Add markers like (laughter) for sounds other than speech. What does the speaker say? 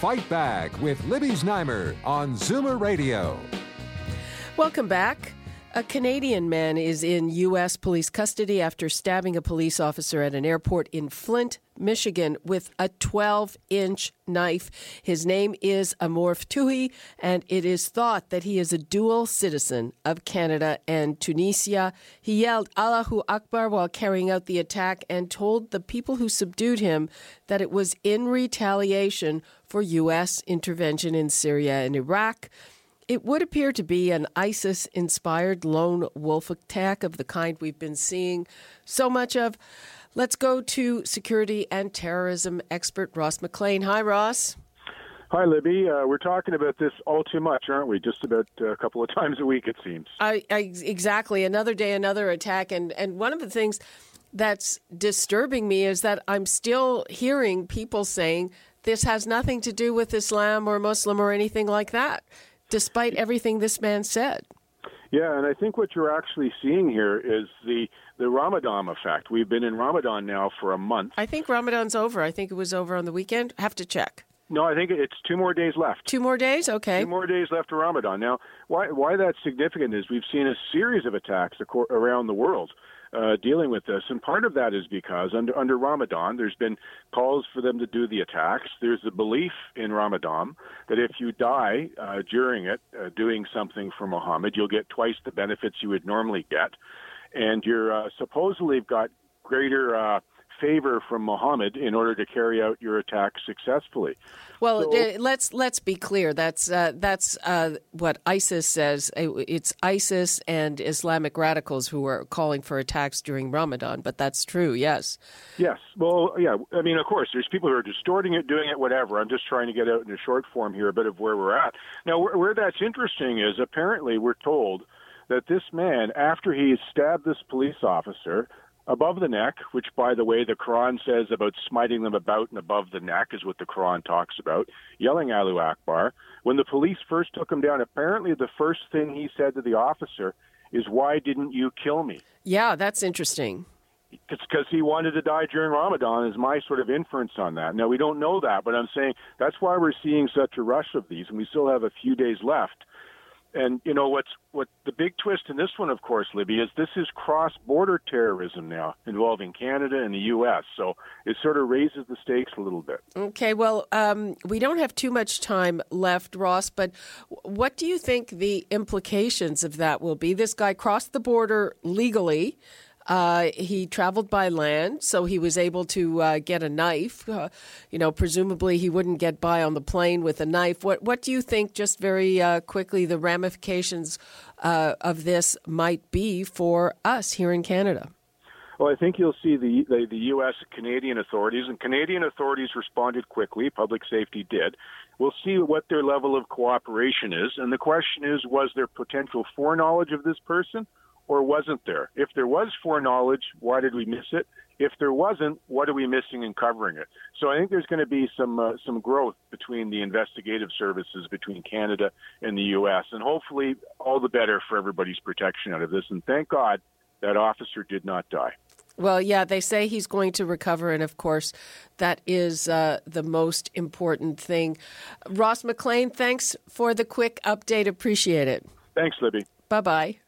Fight Back with Libby Znaimer on Zoomer Radio. Welcome back. A Canadian man is in U.S. police custody after stabbing a police officer at an airport in Flint, Michigan, with a 12 inch knife. His name is Amor Ftouhi, and it is thought that he is a dual citizen of Canada and Tunisia. He yelled Allahu Akbar while carrying out the attack and told the people who subdued him that it was in retaliation for U.S. intervention in Syria and Iraq. It would appear to be an ISIS inspired lone wolf attack of the kind we've been seeing so much of. Let's go to security and terrorism expert Ross McLean. Hi, Ross. Hi, Libby. Uh, we're talking about this all too much, aren't we? Just about uh, a couple of (laughs) times a week, it seems. I, I, exactly. Another day, another attack. And, and one of the things that's disturbing me is that I'm still hearing people saying this has nothing to do with Islam or Muslim or anything like that despite everything this man said. Yeah, and I think what you're actually seeing here is the the Ramadan effect. We've been in Ramadan now for a month. I think Ramadan's over. I think it was over on the weekend. Have to check. No, I think it's two more days left. Two more days, okay. Two more days left of Ramadan. Now, why why that's significant is we've seen a series of attacks around the world uh, dealing with this. And part of that is because under, under Ramadan, there's been calls for them to do the attacks. There's a belief in Ramadan that if you die uh, during it uh, doing something for Muhammad, you'll get twice the benefits you would normally get. And you're uh, supposedly got greater uh, favor from Muhammad in order to carry out your attack successfully. Well, so, let's let's be clear. That's uh, that's uh, what ISIS says. It's ISIS and Islamic radicals who are calling for attacks during Ramadan. But that's true. Yes. Yes. Well, yeah. I mean, of course, there's people who are distorting it, doing it, whatever. I'm just trying to get out in a short form here a bit of where we're at. Now, where, where that's interesting is apparently we're told that this man, after he stabbed this police officer, above the neck, which, by the way, the Quran says about smiting them about and above the neck is what the Quran talks about, yelling Allahu Akbar. When the police first took him down, apparently the first thing he said to the officer is, Why didn't you kill me? Yeah, that's interesting. It's because he wanted to die during Ramadan, is my sort of inference on that. Now, we don't know that, but I'm saying that's why we're seeing such a rush of these, and we still have a few days left and you know what's what the big twist in this one, of course, Libby, is this is cross-border terrorism now involving Canada and the U.S. So it sort of raises the stakes a little bit. Okay, well, um, we don't have too much time left, Ross. But what do you think the implications of that will be? This guy crossed the border legally. Uh, he traveled by land, so he was able to uh, get a knife. Uh, you know, presumably he wouldn't get by on the plane with a knife. What What do you think, just very uh, quickly, the ramifications uh, of this might be for us here in Canada? Well, I think you'll see the, the, the U.S. Canadian authorities, and Canadian authorities responded quickly. Public safety did. We'll see what their level of cooperation is. And the question is was there potential foreknowledge of this person, or wasn't there? If there was foreknowledge, why did we miss it? If there wasn't, what are we missing in covering it? So I think there's going to be some uh, some growth between the investigative services between Canada and the U.S. and hopefully all the better for everybody's protection out of this. And thank God that officer did not die. Well, yeah, they say he's going to recover, and of course, that is uh, the most important thing. Ross McLean, thanks for the quick update. Appreciate it. Thanks, Libby. Bye bye.